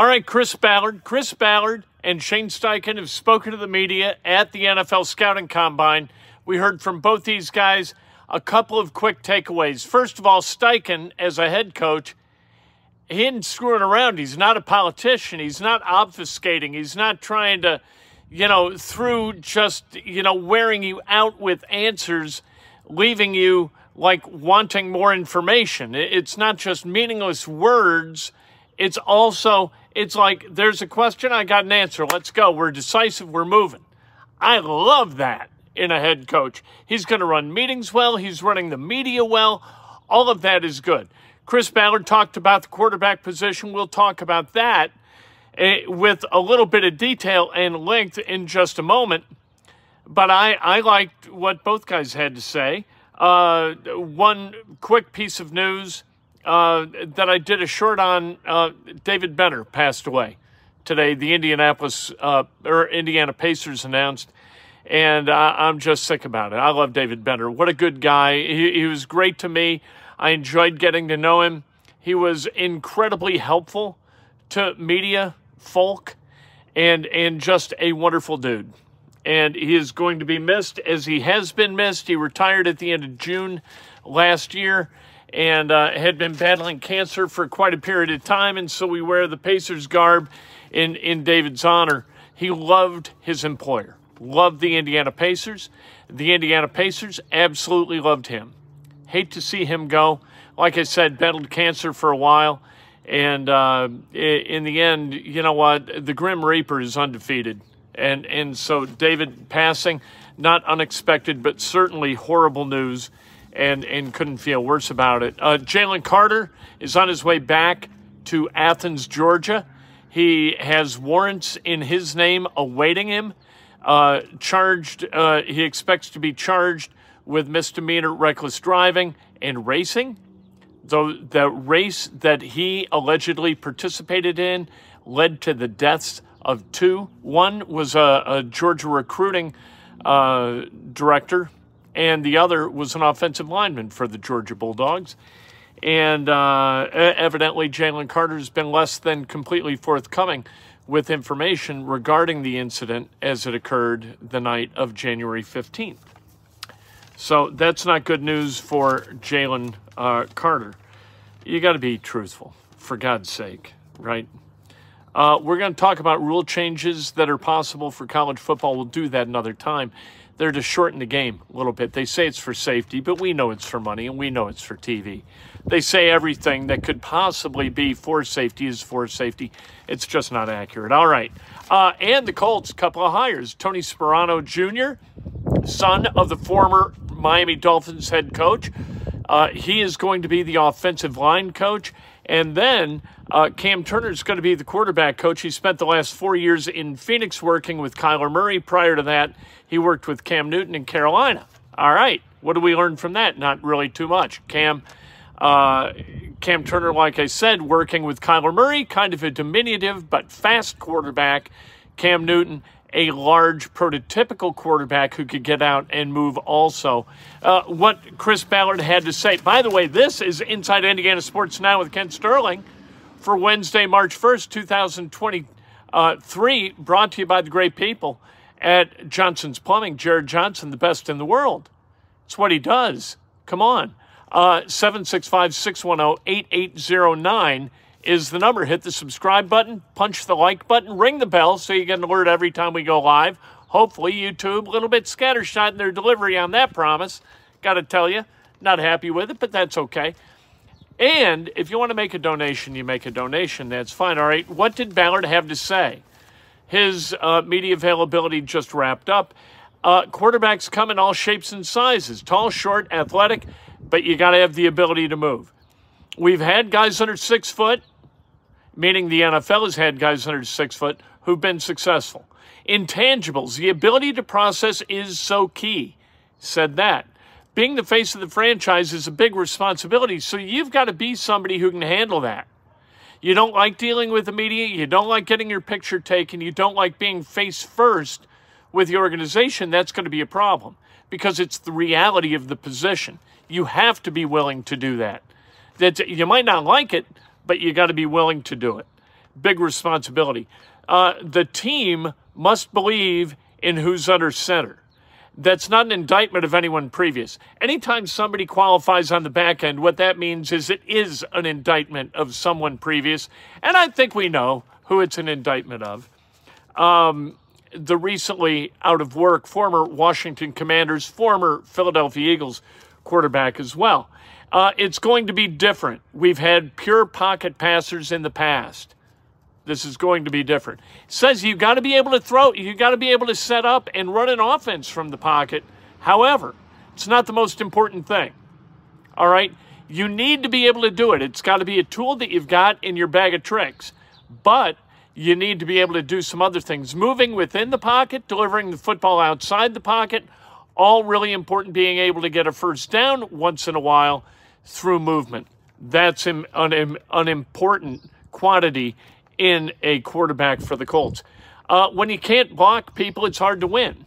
All right, Chris Ballard. Chris Ballard and Shane Steichen have spoken to the media at the NFL Scouting Combine. We heard from both these guys a couple of quick takeaways. First of all, Steichen, as a head coach, he isn't screwing around. He's not a politician. He's not obfuscating. He's not trying to, you know, through just, you know, wearing you out with answers, leaving you like wanting more information. It's not just meaningless words. It's also it's like there's a question, I got an answer. Let's go. We're decisive, we're moving. I love that in a head coach. He's going to run meetings well, he's running the media well. All of that is good. Chris Ballard talked about the quarterback position. We'll talk about that eh, with a little bit of detail and length in just a moment. But I, I liked what both guys had to say. Uh, one quick piece of news uh, that I did a short on. Uh, David Benner passed away today. The Indianapolis uh, or Indiana Pacers announced, and I, am just sick about it. I love David Benner. What a good guy. He, he was great to me. I enjoyed getting to know him. He was incredibly helpful to media folk, and and just a wonderful dude. And he is going to be missed as he has been missed. He retired at the end of June last year and uh, had been battling cancer for quite a period of time. And so we wear the Pacers garb in, in David's honor. He loved his employer, loved the Indiana Pacers. The Indiana Pacers absolutely loved him. Hate to see him go. Like I said, battled cancer for a while. And uh, in the end, you know what? The Grim Reaper is undefeated. And, and so David passing, not unexpected, but certainly horrible news and, and couldn't feel worse about it. Uh, Jalen Carter is on his way back to Athens, Georgia. He has warrants in his name awaiting him. Uh, charged, uh, he expects to be charged with misdemeanor reckless driving and racing. Though the race that he allegedly participated in led to the deaths of two. One was a, a Georgia recruiting uh, director and the other was an offensive lineman for the Georgia Bulldogs. And uh, evidently, Jalen Carter has been less than completely forthcoming with information regarding the incident as it occurred the night of January 15th. So that's not good news for Jalen uh, Carter. You got to be truthful, for God's sake, right? Uh, we're going to talk about rule changes that are possible for college football. We'll do that another time they're to shorten the game a little bit. They say it's for safety, but we know it's for money and we know it's for TV. They say everything that could possibly be for safety is for safety. It's just not accurate. All right. Uh, and the Colts, couple of hires. Tony Sparano Jr., son of the former Miami Dolphins head coach. Uh, he is going to be the offensive line coach. And then uh, Cam Turner is going to be the quarterback coach. He spent the last four years in Phoenix working with Kyler Murray. Prior to that, he worked with Cam Newton in Carolina. All right. What do we learn from that? Not really too much. Cam. Uh, Cam Turner, like I said, working with Kyler Murray, kind of a diminutive but fast quarterback. Cam Newton, a large prototypical quarterback who could get out and move also. Uh, what Chris Ballard had to say. By the way, this is Inside Indiana Sports Now with Kent Sterling for Wednesday, March 1st, 2023, brought to you by the great people at Johnson's Plumbing. Jared Johnson, the best in the world. It's what he does. Come on. Uh, 765 610 8809 is the number. Hit the subscribe button, punch the like button, ring the bell so you get an alert every time we go live. Hopefully, YouTube, a little bit scattershot in their delivery on that promise. Got to tell you, not happy with it, but that's okay. And if you want to make a donation, you make a donation. That's fine. All right. What did Ballard have to say? His uh, media availability just wrapped up. Uh, quarterbacks come in all shapes and sizes tall, short, athletic, but you got to have the ability to move. We've had guys under six foot, meaning the NFL has had guys under six foot who've been successful. Intangibles, the ability to process is so key. Said that. Being the face of the franchise is a big responsibility, so you've got to be somebody who can handle that. You don't like dealing with the media, you don't like getting your picture taken, you don't like being face first with the organization, that's going to be a problem because it's the reality of the position. You have to be willing to do that. That you might not like it, but you got to be willing to do it. Big responsibility. Uh, the team must believe in who's under center. That's not an indictment of anyone previous. Anytime somebody qualifies on the back end, what that means is it is an indictment of someone previous. And I think we know who it's an indictment of. Um, the recently out of work former Washington Commanders, former Philadelphia Eagles quarterback as well. Uh, it's going to be different. We've had pure pocket passers in the past. This is going to be different. It says you've got to be able to throw, you've got to be able to set up and run an offense from the pocket. However, it's not the most important thing. All right? You need to be able to do it. It's got to be a tool that you've got in your bag of tricks. But you need to be able to do some other things. Moving within the pocket, delivering the football outside the pocket, all really important. Being able to get a first down once in a while through movement. That's an, an, an important quantity in a quarterback for the Colts. Uh, when you can't block people, it's hard to win.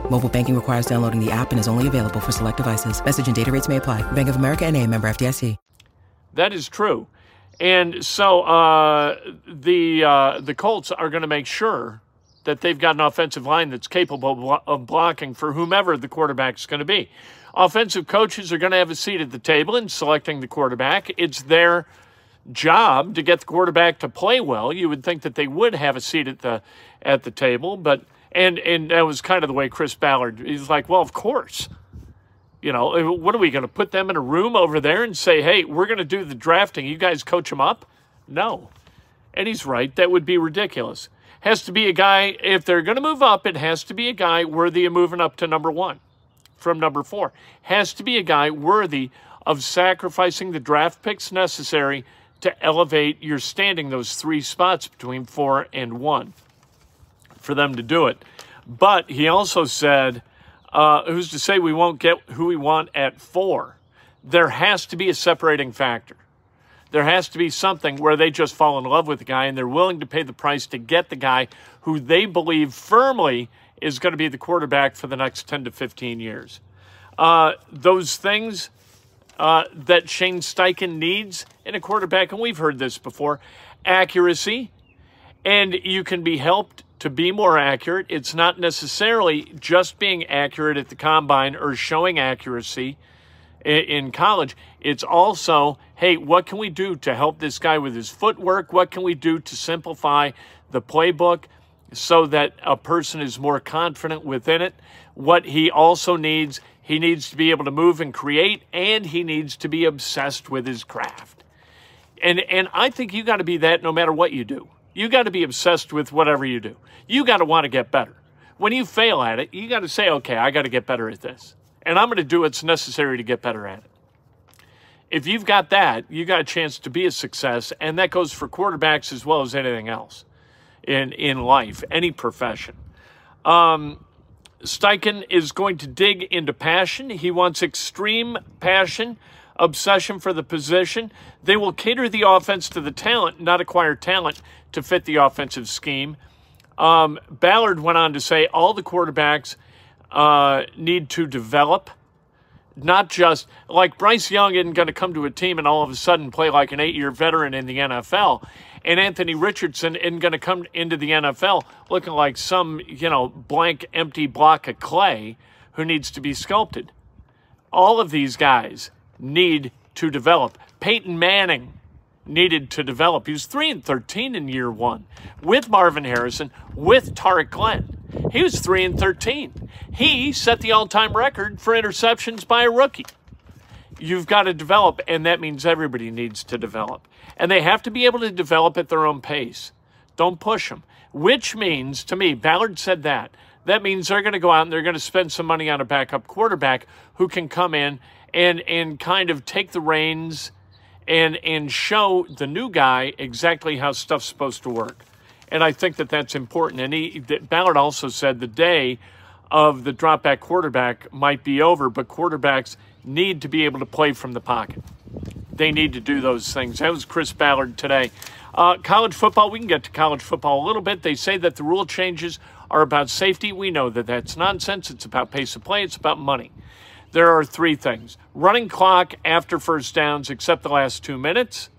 Mobile banking requires downloading the app and is only available for select devices. Message and data rates may apply. Bank of America and a member FDIC. That is true. And so uh, the uh, the Colts are going to make sure that they've got an offensive line that's capable of blocking for whomever the quarterback is going to be. Offensive coaches are going to have a seat at the table in selecting the quarterback. It's their job to get the quarterback to play well. You would think that they would have a seat at the at the table, but and and that was kind of the way Chris Ballard. He's like, well, of course. You know, what are we going to put them in a room over there and say, hey, we're going to do the drafting. You guys coach them up? No. And he's right. That would be ridiculous. Has to be a guy, if they're going to move up, it has to be a guy worthy of moving up to number one from number four. Has to be a guy worthy of sacrificing the draft picks necessary to elevate your standing those three spots between four and one for them to do it. But he also said, uh, who's to say we won't get who we want at four? There has to be a separating factor. There has to be something where they just fall in love with the guy and they're willing to pay the price to get the guy who they believe firmly is going to be the quarterback for the next 10 to 15 years. Uh, those things uh, that Shane Steichen needs in a quarterback, and we've heard this before accuracy, And you can be helped to be more accurate. It's not necessarily just being accurate at the combine or showing accuracy in college. It's also, hey, what can we do to help this guy with his footwork? What can we do to simplify the playbook so that a person is more confident within it? What he also needs, he needs to be able to move and create, and he needs to be obsessed with his craft. And and I think you got to be that no matter what you do. You got to be obsessed with whatever you do. You got to want to get better. When you fail at it, you got to say, okay, I got to get better at this and I'm going to do what's necessary to get better at it. If you've got that, you got a chance to be a success, and that goes for quarterbacks as well as anything else in in life, any profession. Um, Steichen is going to dig into passion. He wants extreme passion, obsession for the position. They will cater the offense to the talent, not acquire talent to fit the offensive scheme. Um, Ballard went on to say all the quarterbacks uh, need to develop. Not just like Bryce Young isn't going to come to a team and all of a sudden play like an eight year veteran in the NFL. And Anthony Richardson isn't going to come into the NFL looking like some, you know, blank, empty block of clay who needs to be sculpted. All of these guys need to develop. Peyton Manning needed to develop. He was 3 and 13 in year 1 with Marvin Harrison, with Tarik Glenn. He was 3 and 13. He set the all-time record for interceptions by a rookie. You've got to develop and that means everybody needs to develop. And they have to be able to develop at their own pace. Don't push them. Which means to me, Ballard said that. That means they're going to go out and they're going to spend some money on a backup quarterback who can come in and and kind of take the reins and and show the new guy exactly how stuff's supposed to work. And I think that that's important. And he, Ballard also said the day of the drop back quarterback might be over, but quarterbacks need to be able to play from the pocket. They need to do those things. That was Chris Ballard today. Uh, college football, we can get to college football a little bit. They say that the rule changes are about safety. We know that that's nonsense. It's about pace of play, it's about money there are three things running clock after first downs, except the last two minutes,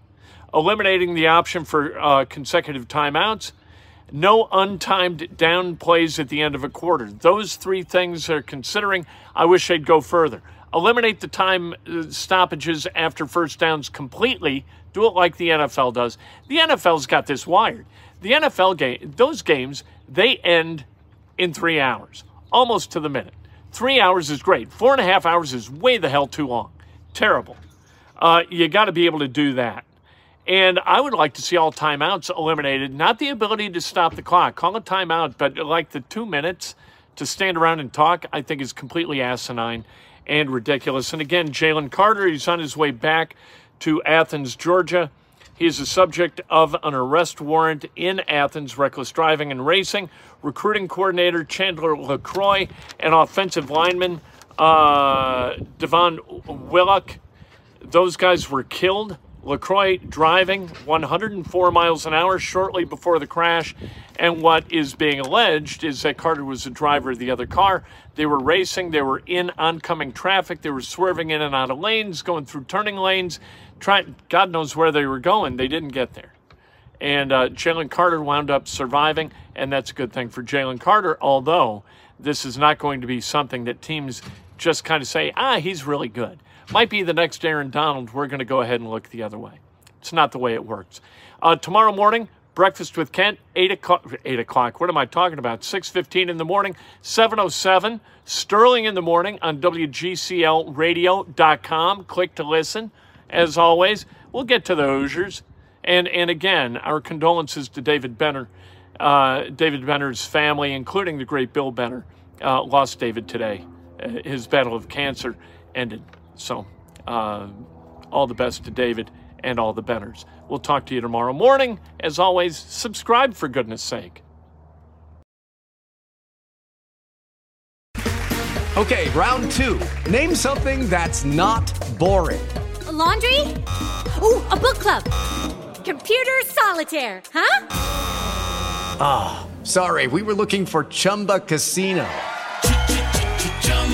eliminating the option for uh, consecutive timeouts, no untimed down plays at the end of a quarter. Those three things are considering. I wish they'd go further. Eliminate the time uh, stoppages after first downs completely. Do it like the NFL does. The NFL's got this wired. The NFL game, those games, they end in three hours, almost to the minute. Three hours is great. Four and a half hours is way the hell too long. Terrible. Uh, you got to be able to do that. And I would like to see all timeouts eliminated, not the ability to stop the clock. Call a timeout, but like the two minutes to stand around and talk, I think is completely asinine and ridiculous. And again, Jalen Carter, he's on his way back to Athens, Georgia. He is the subject of an arrest warrant in Athens, reckless driving and racing. Recruiting coordinator Chandler LaCroix and offensive lineman uh, Devin Willock. Those guys were killed. LaCroix driving 104 miles an hour shortly before the crash. And what is being alleged is that Carter was the driver of the other car. They were racing, they were in oncoming traffic, they were swerving in and out of lanes, going through turning lanes trying, God knows where they were going. They didn't get there. And uh, Jalen Carter wound up surviving, and that's a good thing for Jalen Carter, although this is not going to be something that teams just kind of say, ah, he's really good. Might be the next Aaron Donald. We're going to go ahead and look the other way. It's not the way it works. Uh, tomorrow morning, breakfast with Kent, 8 o'clock, 8 o'clock. What am I talking about? 6.15 in the morning, 7.07. Sterling in the morning on WGCLradio.com. Click to listen as always. We'll get to the Hoosiers. And, and again, our condolences to David Benner, uh, David Benner's family, including the great Bill Benner, uh, lost David today. Uh, his battle of cancer ended. So, uh, all the best to David and all the Benners. We'll talk to you tomorrow morning. As always, subscribe for goodness sake. Okay, round two. Name something that's not boring laundry? Ooh, a book club. Computer solitaire, huh? Ah, oh, sorry, we were looking for Chumba Casino.